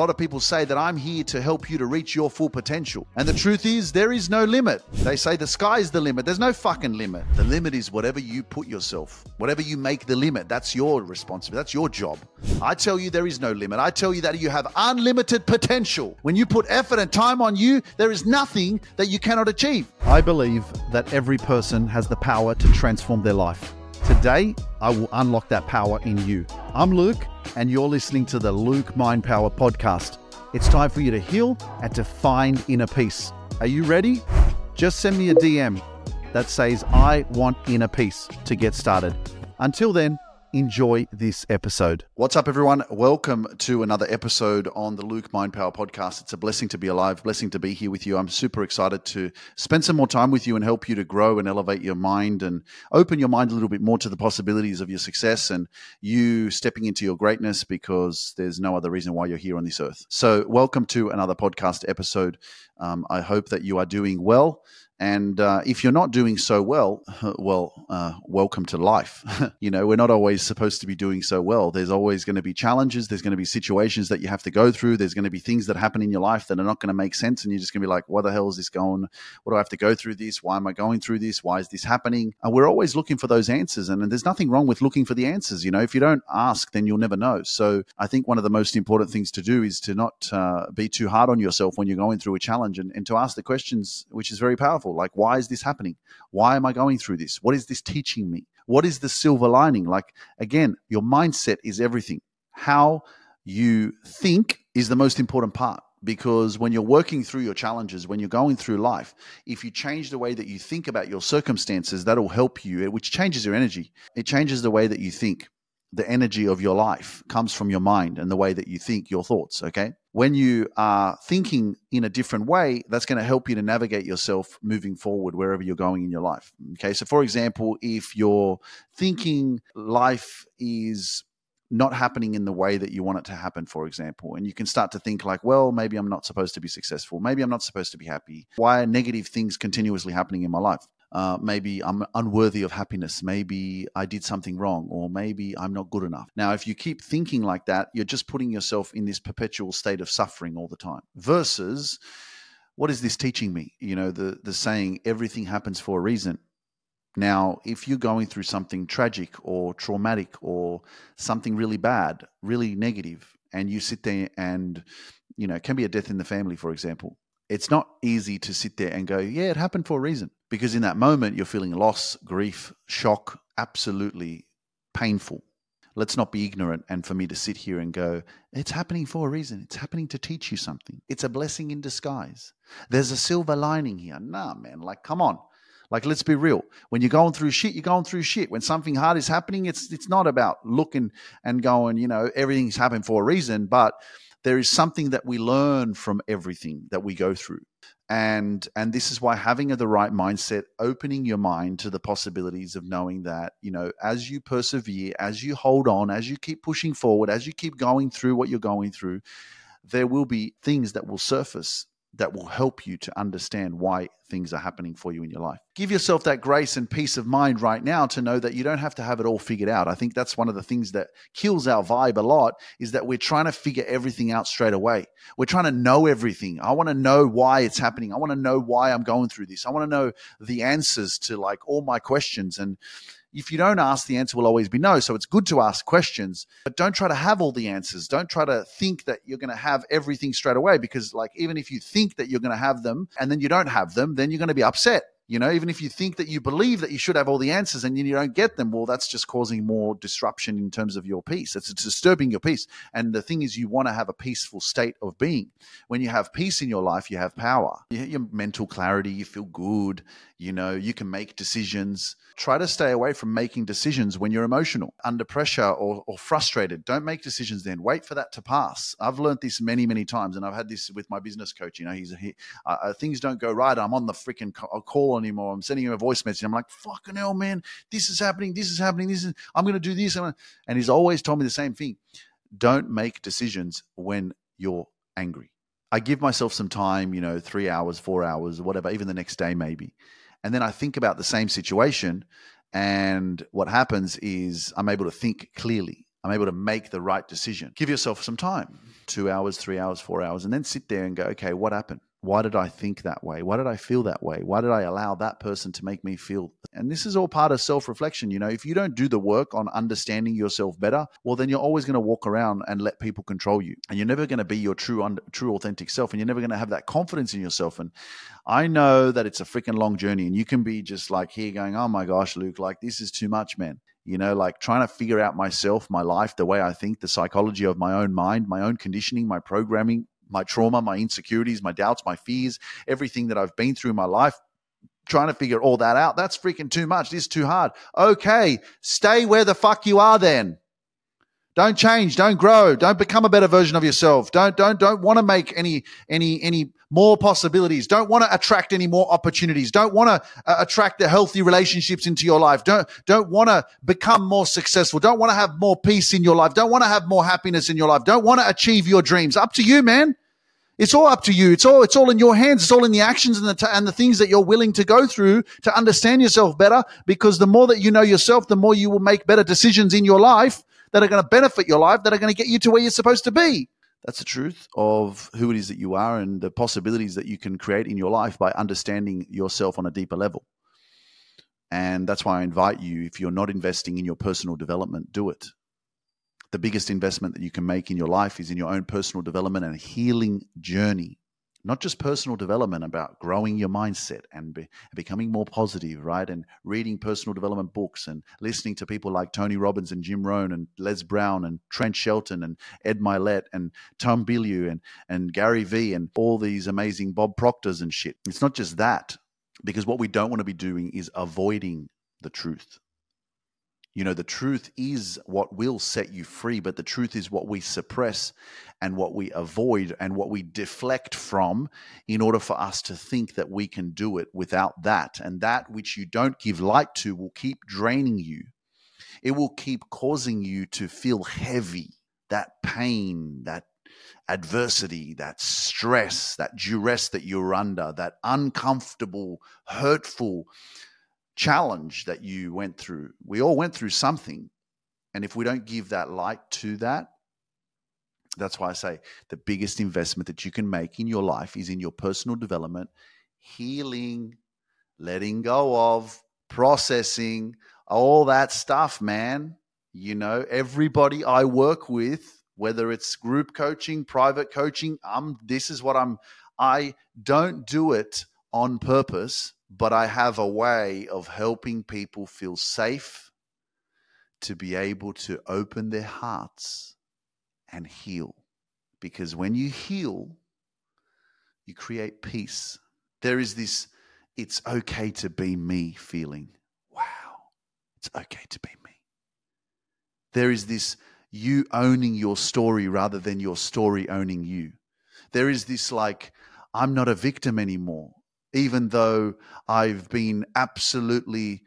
lot of people say that I'm here to help you to reach your full potential. And the truth is, there is no limit. They say the sky is the limit. There's no fucking limit. The limit is whatever you put yourself, whatever you make the limit. That's your responsibility. That's your job. I tell you, there is no limit. I tell you that you have unlimited potential. When you put effort and time on you, there is nothing that you cannot achieve. I believe that every person has the power to transform their life. Today, I will unlock that power in you. I'm Luke, and you're listening to the Luke Mind Power podcast. It's time for you to heal and to find inner peace. Are you ready? Just send me a DM that says, I want inner peace to get started. Until then, enjoy this episode. What's up, everyone? Welcome to another episode on the Luke Mind Power podcast. It's a blessing to be alive, blessing to be here with you. I'm super excited to spend some more time with you and help you to grow and elevate your mind and open your mind a little bit more to the possibilities of your success and you stepping into your greatness because there's no other reason why you're here on this earth. So, welcome to another podcast episode. Um, I hope that you are doing well. And uh, if you're not doing so well, well, uh, welcome to life. you know, we're not always supposed to be doing so well. There's always going to be challenges. There's going to be situations that you have to go through. There's going to be things that happen in your life that are not going to make sense. And you're just going to be like, what the hell is this going? What do I have to go through this? Why am I going through this? Why is this happening? And we're always looking for those answers. And, and there's nothing wrong with looking for the answers. You know, if you don't ask, then you'll never know. So I think one of the most important things to do is to not uh, be too hard on yourself when you're going through a challenge and, and to ask the questions, which is very powerful. Like, why is this happening? Why am I going through this? What is this teaching me? What is the silver lining? Like, again, your mindset is everything. How you think is the most important part because when you're working through your challenges, when you're going through life, if you change the way that you think about your circumstances, that'll help you, which changes your energy. It changes the way that you think the energy of your life comes from your mind and the way that you think your thoughts okay when you are thinking in a different way that's going to help you to navigate yourself moving forward wherever you're going in your life okay so for example if you're thinking life is not happening in the way that you want it to happen, for example. And you can start to think, like, well, maybe I'm not supposed to be successful. Maybe I'm not supposed to be happy. Why are negative things continuously happening in my life? Uh, maybe I'm unworthy of happiness. Maybe I did something wrong, or maybe I'm not good enough. Now, if you keep thinking like that, you're just putting yourself in this perpetual state of suffering all the time. Versus, what is this teaching me? You know, the the saying, everything happens for a reason. Now, if you're going through something tragic or traumatic or something really bad, really negative, and you sit there and, you know, it can be a death in the family, for example, it's not easy to sit there and go, yeah, it happened for a reason. Because in that moment, you're feeling loss, grief, shock, absolutely painful. Let's not be ignorant. And for me to sit here and go, it's happening for a reason. It's happening to teach you something. It's a blessing in disguise. There's a silver lining here. Nah, man, like, come on. Like, let's be real. When you're going through shit, you're going through shit. When something hard is happening, it's it's not about looking and going, you know, everything's happening for a reason, but there is something that we learn from everything that we go through and and this is why having the right mindset opening your mind to the possibilities of knowing that you know as you persevere as you hold on as you keep pushing forward as you keep going through what you're going through there will be things that will surface that will help you to understand why things are happening for you in your life. Give yourself that grace and peace of mind right now to know that you don't have to have it all figured out. I think that's one of the things that kills our vibe a lot is that we're trying to figure everything out straight away. We're trying to know everything. I want to know why it's happening. I want to know why I'm going through this. I want to know the answers to like all my questions and if you don't ask, the answer will always be no. So it's good to ask questions, but don't try to have all the answers. Don't try to think that you're going to have everything straight away because, like, even if you think that you're going to have them and then you don't have them, then you're going to be upset. You know, even if you think that you believe that you should have all the answers and you don't get them, well, that's just causing more disruption in terms of your peace. It's disturbing your peace. And the thing is, you want to have a peaceful state of being. When you have peace in your life, you have power. You have your mental clarity, you feel good, you know, you can make decisions. Try to stay away from making decisions when you're emotional, under pressure, or, or frustrated. Don't make decisions then. Wait for that to pass. I've learned this many, many times, and I've had this with my business coach. You know, he's he, uh things don't go right. I'm on the freaking call anymore. I'm sending him a voice message. I'm like, fucking hell, man, this is happening. This is happening. This is. I'm going to do this. And he's always told me the same thing. Don't make decisions when you're angry. I give myself some time, you know, three hours, four hours, whatever, even the next day maybe and then I think about the same situation. And what happens is I'm able to think clearly. I'm able to make the right decision. Give yourself some time two hours, three hours, four hours, and then sit there and go, okay, what happened? Why did I think that way? Why did I feel that way? Why did I allow that person to make me feel? And this is all part of self reflection. You know, if you don't do the work on understanding yourself better, well, then you're always going to walk around and let people control you. And you're never going to be your true, true, authentic self. And you're never going to have that confidence in yourself. And I know that it's a freaking long journey. And you can be just like here going, oh my gosh, Luke, like this is too much, man you know, like trying to figure out myself, my life, the way I think, the psychology of my own mind, my own conditioning, my programming, my trauma, my insecurities, my doubts, my fears, everything that I've been through in my life, trying to figure all that out. That's freaking too much. This is too hard. Okay, stay where the fuck you are then. Don't change, don't grow, don't become a better version of yourself. Don't don't don't want to make any any any more possibilities. Don't want to attract any more opportunities. Don't want to uh, attract the healthy relationships into your life. Don't don't want to become more successful. Don't want to have more peace in your life. Don't want to have more happiness in your life. Don't want to achieve your dreams. Up to you, man. It's all up to you. It's all, it's all in your hands. It's all in the actions and the, t- and the things that you're willing to go through to understand yourself better. Because the more that you know yourself, the more you will make better decisions in your life that are going to benefit your life, that are going to get you to where you're supposed to be. That's the truth of who it is that you are and the possibilities that you can create in your life by understanding yourself on a deeper level. And that's why I invite you, if you're not investing in your personal development, do it the biggest investment that you can make in your life is in your own personal development and healing journey. Not just personal development about growing your mindset and be, becoming more positive, right? And reading personal development books and listening to people like Tony Robbins and Jim Rohn and Les Brown and Trent Shelton and Ed Mylett and Tom Bilyeu and, and Gary Vee and all these amazing Bob Proctors and shit. It's not just that, because what we don't want to be doing is avoiding the truth. You know, the truth is what will set you free, but the truth is what we suppress and what we avoid and what we deflect from in order for us to think that we can do it without that. And that which you don't give light to will keep draining you. It will keep causing you to feel heavy, that pain, that adversity, that stress, that duress that you're under, that uncomfortable, hurtful challenge that you went through. We all went through something. And if we don't give that light to that, that's why I say the biggest investment that you can make in your life is in your personal development, healing, letting go of, processing, all that stuff, man. You know, everybody I work with, whether it's group coaching, private coaching, I'm this is what I'm I don't do it on purpose but I have a way of helping people feel safe to be able to open their hearts and heal. Because when you heal, you create peace. There is this, it's okay to be me feeling. Wow, it's okay to be me. There is this you owning your story rather than your story owning you. There is this like, I'm not a victim anymore even though I've been absolutely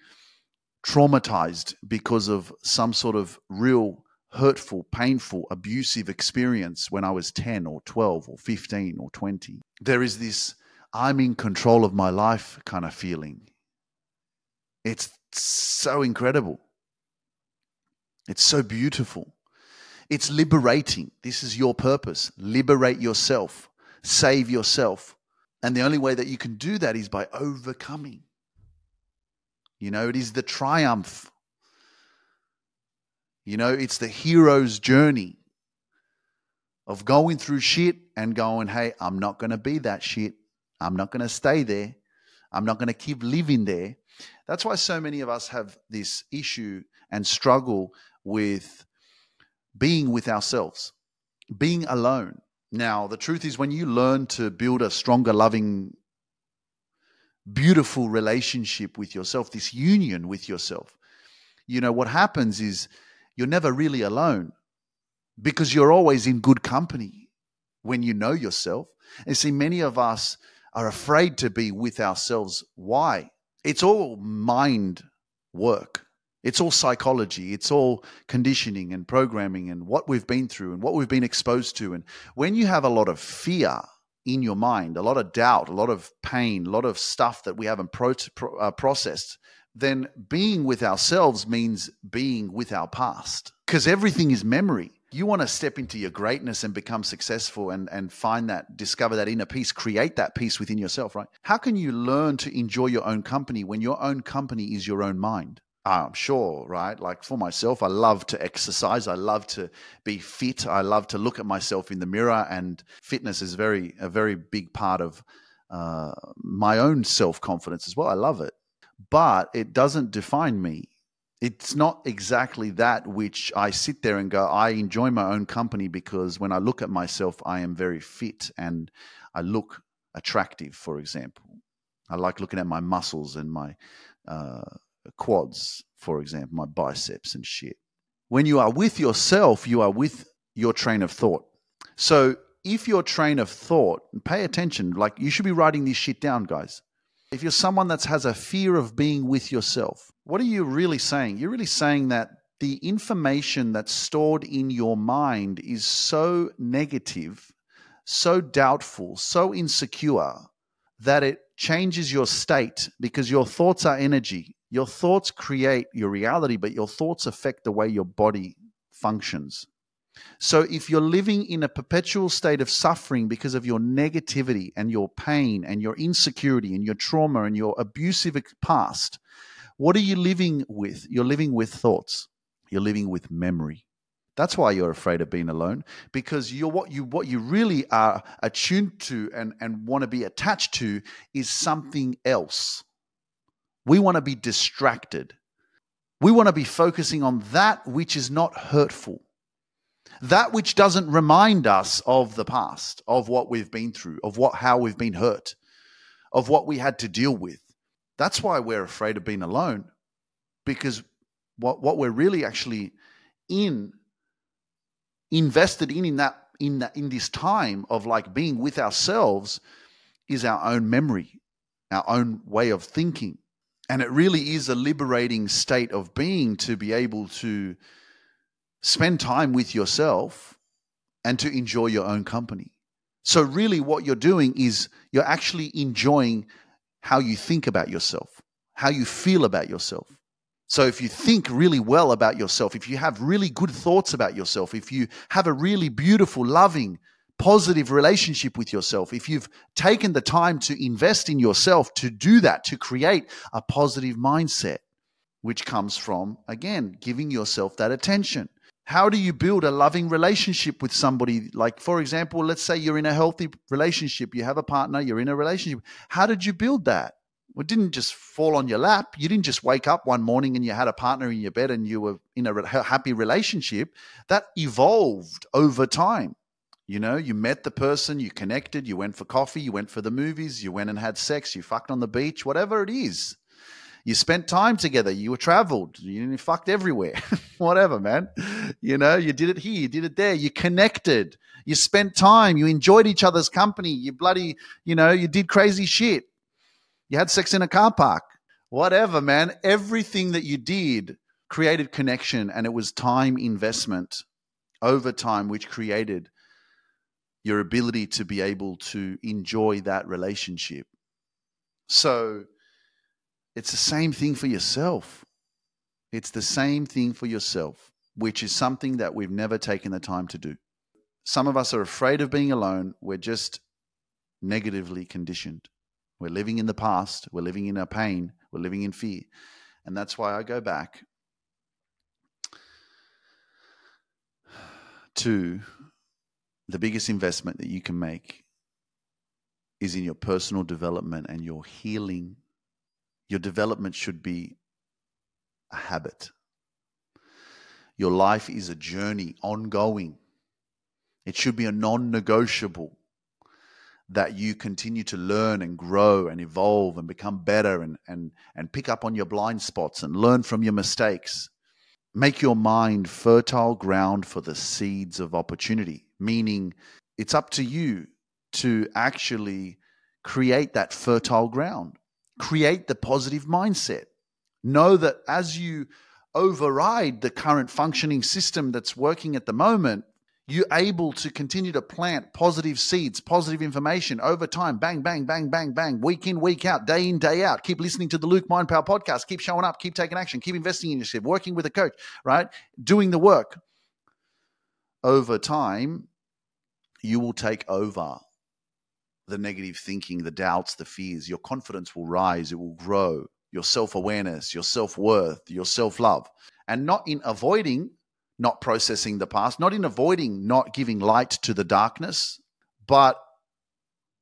traumatized because of some sort of real hurtful, painful, abusive experience when I was 10 or 12 or 15 or 20. There is this I'm in control of my life kind of feeling. It's so incredible. It's so beautiful. It's liberating. This is your purpose. Liberate yourself, save yourself. And the only way that you can do that is by overcoming. You know, it is the triumph. You know, it's the hero's journey of going through shit and going, hey, I'm not going to be that shit. I'm not going to stay there. I'm not going to keep living there. That's why so many of us have this issue and struggle with being with ourselves, being alone. Now, the truth is, when you learn to build a stronger, loving, beautiful relationship with yourself, this union with yourself, you know, what happens is you're never really alone because you're always in good company when you know yourself. And see, many of us are afraid to be with ourselves. Why? It's all mind work. It's all psychology. It's all conditioning and programming and what we've been through and what we've been exposed to. And when you have a lot of fear in your mind, a lot of doubt, a lot of pain, a lot of stuff that we haven't pro- pro- uh, processed then being with ourselves means being with our past because everything is memory. You want to step into your greatness and become successful and, and find that, discover that inner peace, create that peace within yourself, right? How can you learn to enjoy your own company when your own company is your own mind? I'm sure, right? Like for myself, I love to exercise. I love to be fit. I love to look at myself in the mirror, and fitness is very a very big part of uh, my own self confidence as well. I love it, but it doesn't define me. It's not exactly that which I sit there and go, I enjoy my own company because when I look at myself, I am very fit and I look attractive, for example. I like looking at my muscles and my uh, quads, for example, my biceps and shit. When you are with yourself, you are with your train of thought. So if your train of thought, pay attention, like you should be writing this shit down, guys. If you're someone that has a fear of being with yourself, what are you really saying? You're really saying that the information that's stored in your mind is so negative, so doubtful, so insecure that it changes your state because your thoughts are energy your thoughts create your reality, but your thoughts affect the way your body functions. So if you're living in a perpetual state of suffering because of your negativity and your pain and your insecurity and your trauma and your abusive past, what are you living with? You're living with thoughts. You're living with memory. That's why you're afraid of being alone because you're what you what you really are attuned to and, and want to be attached to is something else. We want to be distracted. We want to be focusing on that which is not hurtful, that which doesn't remind us of the past, of what we've been through, of what how we've been hurt, of what we had to deal with. That's why we're afraid of being alone, because what what we're really actually in invested in in that in that in this time of like being with ourselves is our own memory, our own way of thinking and it really is a liberating state of being to be able to spend time with yourself and to enjoy your own company. So, really, what you're doing is you're actually enjoying how you think about yourself, how you feel about yourself. So, if you think really well about yourself, if you have really good thoughts about yourself, if you have a really beautiful, loving, positive relationship with yourself, if you've taken the time to invest in yourself to do that, to create a positive mindset, which comes from, again, giving yourself that attention. How do you build a loving relationship with somebody? Like, for example, let's say you're in a healthy relationship, you have a partner, you're in a relationship. How did you build that? It didn't just fall on your lap. You didn't just wake up one morning and you had a partner in your bed and you were in a happy relationship. That evolved over time. You know, you met the person, you connected, you went for coffee, you went for the movies, you went and had sex, you fucked on the beach, whatever it is. You spent time together, you were traveled, you fucked everywhere, whatever, man. You know, you did it here, you did it there, you connected, you spent time, you enjoyed each other's company, you bloody, you know, you did crazy shit. You had sex in a car park, whatever, man. Everything that you did created connection and it was time investment over time, which created your ability to be able to enjoy that relationship. So it's the same thing for yourself. It's the same thing for yourself, which is something that we've never taken the time to do. Some of us are afraid of being alone. We're just negatively conditioned. We're living in the past. We're living in our pain. We're living in fear. And that's why I go back to the biggest investment that you can make is in your personal development and your healing. Your development should be a habit. Your life is a journey, ongoing. It should be a non negotiable that you continue to learn and grow and evolve and become better and, and, and pick up on your blind spots and learn from your mistakes. Make your mind fertile ground for the seeds of opportunity meaning it's up to you to actually create that fertile ground, create the positive mindset. Know that as you override the current functioning system that's working at the moment, you're able to continue to plant positive seeds, positive information over time. Bang, bang, bang, bang, bang, week in, week out, day in, day out. Keep listening to the Luke Mind Power podcast. Keep showing up, keep taking action, keep investing in yourself, working with a coach, right? Doing the work. Over time, you will take over the negative thinking, the doubts, the fears. Your confidence will rise, it will grow. Your self awareness, your self worth, your self love. And not in avoiding not processing the past, not in avoiding not giving light to the darkness, but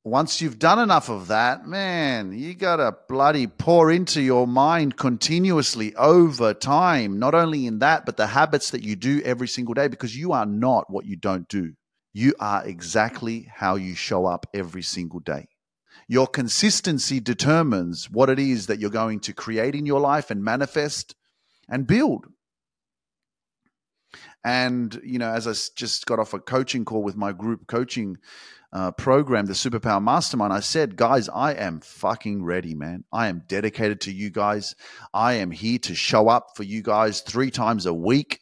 once you've done enough of that, man, you got to bloody pour into your mind continuously over time, not only in that, but the habits that you do every single day, because you are not what you don't do. You are exactly how you show up every single day. Your consistency determines what it is that you're going to create in your life and manifest and build. And, you know, as I just got off a coaching call with my group coaching uh, program, the Superpower Mastermind, I said, guys, I am fucking ready, man. I am dedicated to you guys. I am here to show up for you guys three times a week.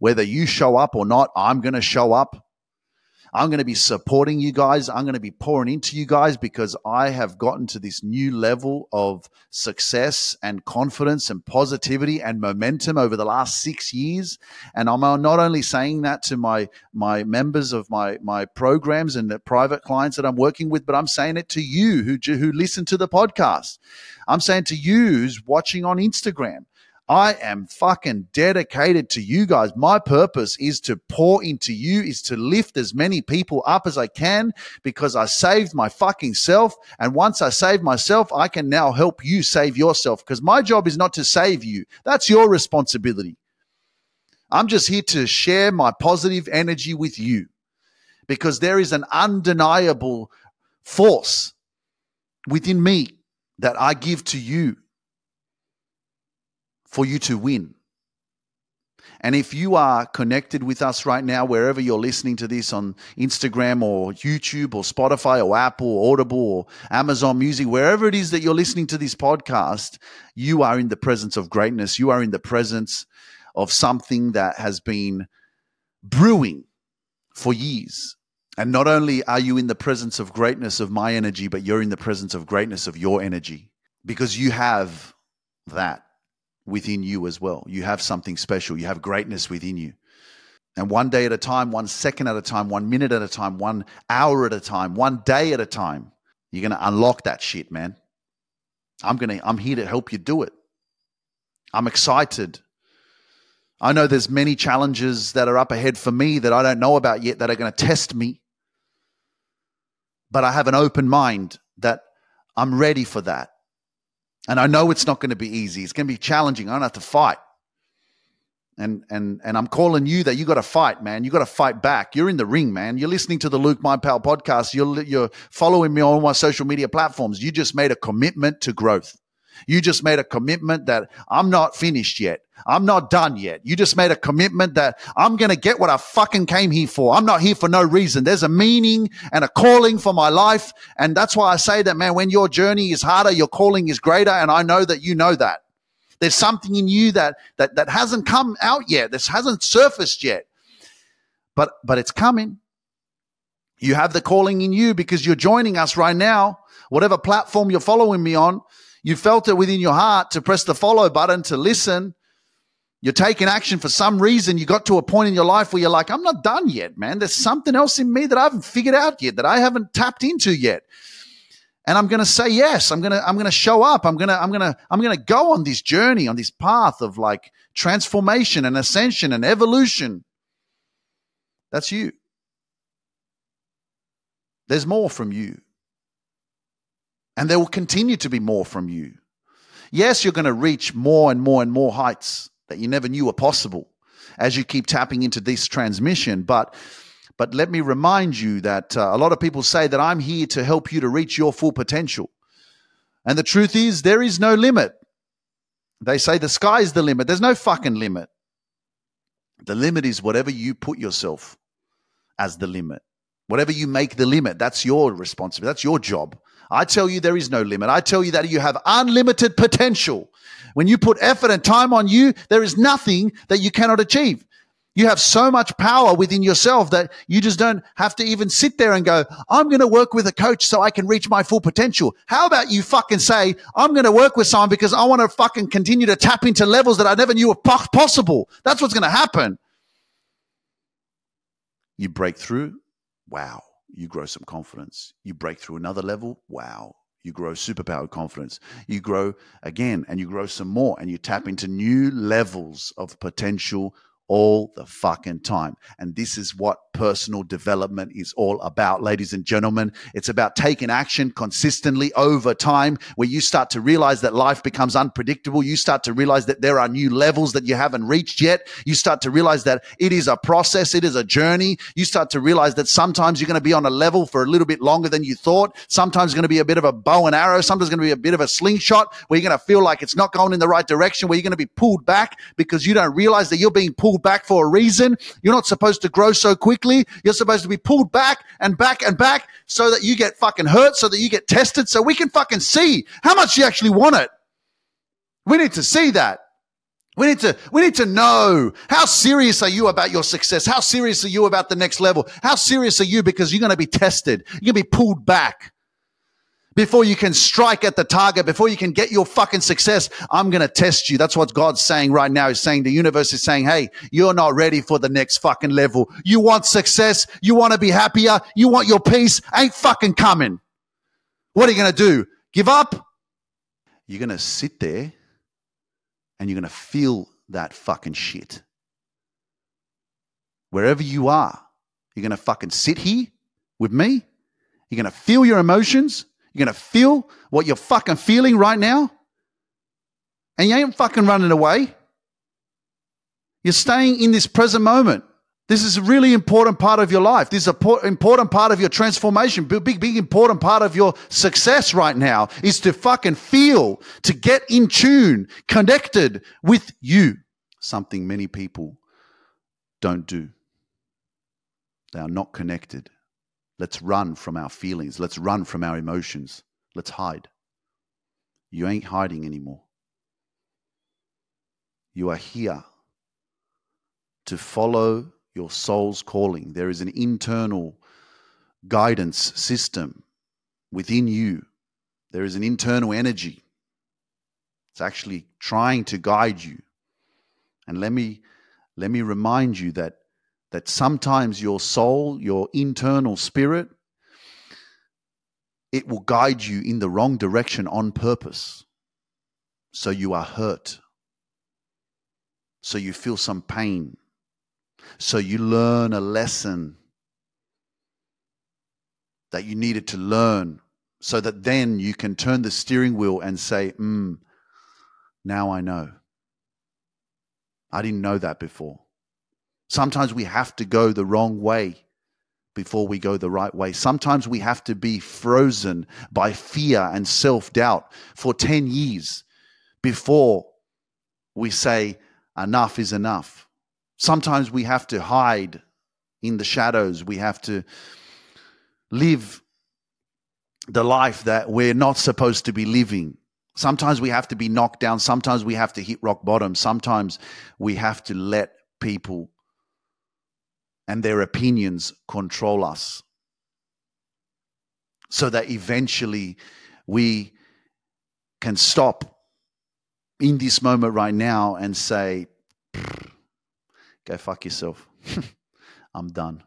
Whether you show up or not, I'm going to show up. I'm going to be supporting you guys. I'm going to be pouring into you guys because I have gotten to this new level of success and confidence and positivity and momentum over the last six years. And I'm uh, not only saying that to my my members of my my programs and the private clients that I'm working with, but I'm saying it to you who who listen to the podcast. I'm saying to you who's watching on Instagram. I am fucking dedicated to you guys. My purpose is to pour into you, is to lift as many people up as I can because I saved my fucking self. And once I save myself, I can now help you save yourself because my job is not to save you. That's your responsibility. I'm just here to share my positive energy with you because there is an undeniable force within me that I give to you for you to win. And if you are connected with us right now, wherever you're listening to this on Instagram or YouTube or Spotify or Apple or Audible or Amazon Music, wherever it is that you're listening to this podcast, you are in the presence of greatness. You are in the presence of something that has been brewing for years. And not only are you in the presence of greatness of my energy, but you're in the presence of greatness of your energy because you have that within you as well. You have something special, you have greatness within you. And one day at a time, one second at a time, one minute at a time, one hour at a time, one day at a time, you're going to unlock that shit, man. I'm going to I'm here to help you do it. I'm excited. I know there's many challenges that are up ahead for me that I don't know about yet that are going to test me. But I have an open mind that I'm ready for that. And I know it's not going to be easy. It's going to be challenging. I don't have to fight. And and and I'm calling you that you got to fight, man. You got to fight back. You're in the ring, man. You're listening to the Luke Mind Power podcast. You're you're following me on my social media platforms. You just made a commitment to growth. You just made a commitment that I'm not finished yet. I'm not done yet. You just made a commitment that I'm going to get what I fucking came here for. I'm not here for no reason. There's a meaning and a calling for my life. And that's why I say that, man, when your journey is harder, your calling is greater. And I know that you know that. There's something in you that, that, that hasn't come out yet. This hasn't surfaced yet. But, but it's coming. You have the calling in you because you're joining us right now. Whatever platform you're following me on, you felt it within your heart to press the follow button to listen you're taking action for some reason. You got to a point in your life where you're like, I'm not done yet, man. There's something else in me that I haven't figured out yet, that I haven't tapped into yet. And I'm going to say yes. I'm going to, I'm going to show up. I'm going to, I'm going to, I'm going to go on this journey, on this path of like transformation and ascension and evolution. That's you. There's more from you. And there will continue to be more from you. Yes, you're going to reach more and more and more heights that you never knew were possible as you keep tapping into this transmission. But but let me remind you that uh, a lot of people say that I'm here to help you to reach your full potential. And the truth is, there is no limit. They say the sky is the limit. There's no fucking limit. The limit is whatever you put yourself as the limit. Whatever you make the limit, that's your responsibility. That's your job. I tell you, there is no limit. I tell you that you have unlimited potential. When you put effort and time on you, there is nothing that you cannot achieve. You have so much power within yourself that you just don't have to even sit there and go, I'm going to work with a coach so I can reach my full potential. How about you fucking say, I'm going to work with someone because I want to fucking continue to tap into levels that I never knew were possible. That's what's going to happen. You break through. Wow. You grow some confidence. You break through another level. Wow you grow superpowered confidence. You grow again and you grow some more and you tap into new levels of potential all the fucking time. And this is what personal development is all about, ladies and gentlemen. It's about taking action consistently over time where you start to realize that life becomes unpredictable. You start to realize that there are new levels that you haven't reached yet. You start to realize that it is a process. It is a journey. You start to realize that sometimes you're going to be on a level for a little bit longer than you thought. Sometimes it's going to be a bit of a bow and arrow. Sometimes it's going to be a bit of a slingshot where you're going to feel like it's not going in the right direction, where you're going to be pulled back because you don't realize that you're being pulled pulled back for a reason. You're not supposed to grow so quickly. You're supposed to be pulled back and back and back so that you get fucking hurt, so that you get tested, so we can fucking see how much you actually want it. We need to see that. We need to, we need to know how serious are you about your success? How serious are you about the next level? How serious are you because you're going to be tested? You're going to be pulled back before you can strike at the target, before you can get your fucking success, I'm going to test you. That's what God's saying right now. He's saying the universe is saying, Hey, you're not ready for the next fucking level. You want success. You want to be happier. You want your peace. Ain't fucking coming. What are you going to do? Give up? You're going to sit there and you're going to feel that fucking shit. Wherever you are, you're going to fucking sit here with me. You're going to feel your emotions. You're going to feel what you're fucking feeling right now. And you ain't fucking running away. You're staying in this present moment. This is a really important part of your life. This is an important part of your transformation. Big, big, big important part of your success right now is to fucking feel, to get in tune, connected with you. Something many people don't do. They are not connected. Let's run from our feelings. Let's run from our emotions. Let's hide. You ain't hiding anymore. You are here to follow your soul's calling. There is an internal guidance system within you, there is an internal energy. It's actually trying to guide you. And let me, let me remind you that that sometimes your soul, your internal spirit, it will guide you in the wrong direction on purpose. So you are hurt. So you feel some pain. So you learn a lesson that you needed to learn so that then you can turn the steering wheel and say, hmm, now I know. I didn't know that before. Sometimes we have to go the wrong way before we go the right way. Sometimes we have to be frozen by fear and self doubt for 10 years before we say, enough is enough. Sometimes we have to hide in the shadows. We have to live the life that we're not supposed to be living. Sometimes we have to be knocked down. Sometimes we have to hit rock bottom. Sometimes we have to let people and their opinions control us. So that eventually we can stop in this moment right now and say, go fuck yourself. I'm done.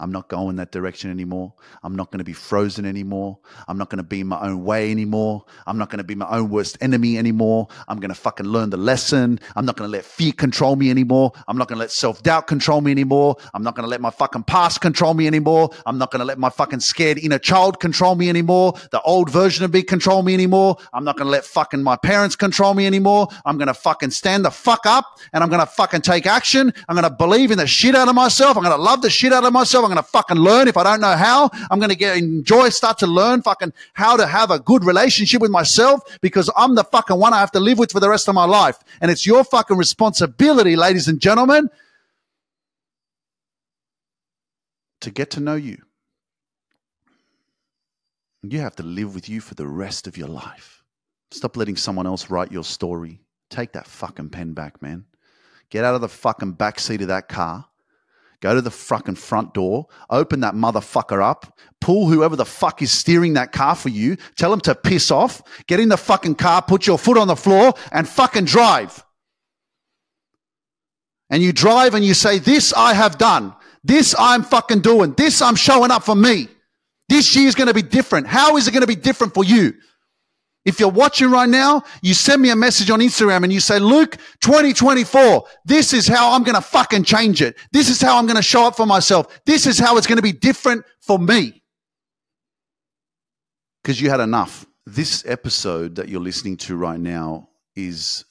I'm not going that direction anymore. I'm not going to be frozen anymore. I'm not going to be my own way anymore. I'm not going to be my own worst enemy anymore. I'm going to fucking learn the lesson. I'm not going to let fear control me anymore. I'm not going to let self doubt control me anymore. I'm not going to let my fucking past control me anymore. I'm not going to let my fucking scared inner child control me anymore. The old version of me control me anymore. I'm not going to let fucking my parents control me anymore. I'm going to fucking stand the fuck up and I'm going to fucking take action. I'm going to believe in the shit out of myself. I'm going to love the shit out of myself. I'm going to fucking learn. If I don't know how, I'm going to get enjoy, start to learn fucking how to have a good relationship with myself because I'm the fucking one I have to live with for the rest of my life. And it's your fucking responsibility, ladies and gentlemen, to get to know you. You have to live with you for the rest of your life. Stop letting someone else write your story. Take that fucking pen back, man. Get out of the fucking back seat of that car. Go to the fucking front door, open that motherfucker up, pull whoever the fuck is steering that car for you, tell them to piss off, get in the fucking car, put your foot on the floor, and fucking drive. And you drive and you say, This I have done. This I'm fucking doing. This I'm showing up for me. This year's going to be different. How is it going to be different for you? If you're watching right now, you send me a message on Instagram and you say, Luke, 2024, this is how I'm going to fucking change it. This is how I'm going to show up for myself. This is how it's going to be different for me. Because you had enough. This episode that you're listening to right now is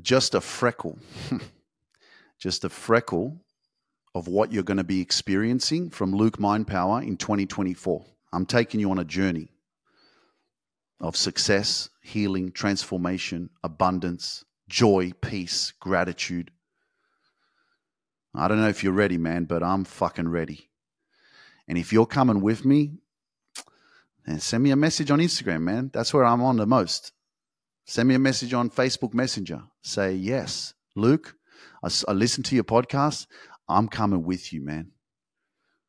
just a freckle, just a freckle of what you're going to be experiencing from Luke Mind Power in 2024. I'm taking you on a journey of success, healing, transformation, abundance, joy, peace, gratitude. I don't know if you're ready, man, but I'm fucking ready. And if you're coming with me, then send me a message on Instagram, man. That's where I'm on the most. Send me a message on Facebook Messenger. Say, yes, Luke, I, I listened to your podcast. I'm coming with you, man.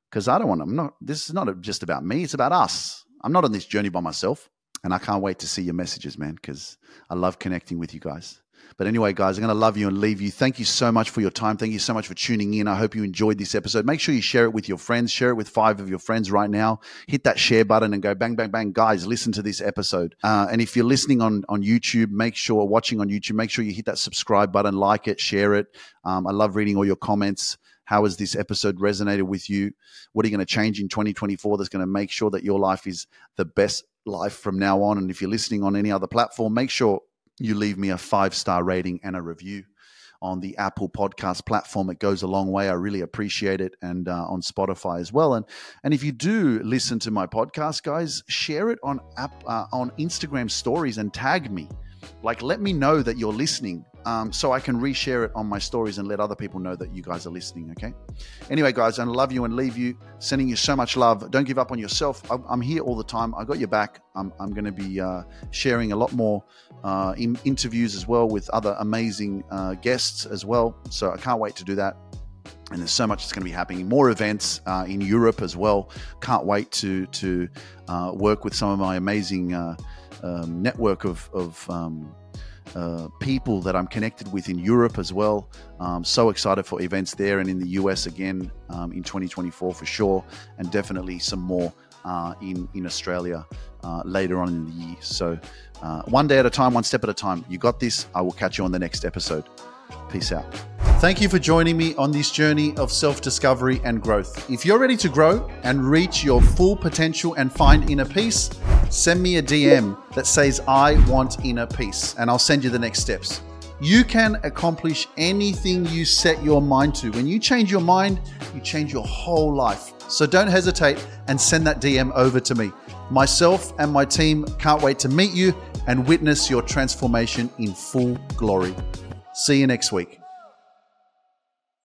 Because I don't want, I'm not, this is not just about me, it's about us. I'm not on this journey by myself. And I can't wait to see your messages, man, because I love connecting with you guys. But anyway, guys, I'm going to love you and leave you. Thank you so much for your time. Thank you so much for tuning in. I hope you enjoyed this episode. Make sure you share it with your friends. Share it with five of your friends right now. Hit that share button and go bang, bang, bang. Guys, listen to this episode. Uh, and if you're listening on, on YouTube, make sure, watching on YouTube, make sure you hit that subscribe button, like it, share it. Um, I love reading all your comments. How has this episode resonated with you? What are you going to change in 2024 that's going to make sure that your life is the best life from now on? And if you're listening on any other platform, make sure you leave me a five star rating and a review on the Apple Podcast platform. It goes a long way. I really appreciate it, and uh, on Spotify as well. And and if you do listen to my podcast, guys, share it on app uh, on Instagram stories and tag me. Like, let me know that you're listening um, so I can reshare it on my stories and let other people know that you guys are listening. Okay. Anyway, guys, I love you and leave you. Sending you so much love. Don't give up on yourself. I'm here all the time. I got your back. I'm, I'm going to be uh, sharing a lot more uh, in, interviews as well with other amazing uh, guests as well. So I can't wait to do that. And there's so much that's going to be happening. More events uh, in Europe as well. Can't wait to to uh, work with some of my amazing uh, um, network of, of um, uh, people that I'm connected with in Europe as well. Um, so excited for events there and in the US again um, in 2024 for sure, and definitely some more uh, in in Australia uh, later on in the year. So uh, one day at a time, one step at a time. You got this. I will catch you on the next episode. Peace out. Thank you for joining me on this journey of self discovery and growth. If you're ready to grow and reach your full potential and find inner peace, send me a DM that says, I want inner peace, and I'll send you the next steps. You can accomplish anything you set your mind to. When you change your mind, you change your whole life. So don't hesitate and send that DM over to me. Myself and my team can't wait to meet you and witness your transformation in full glory. See you next week.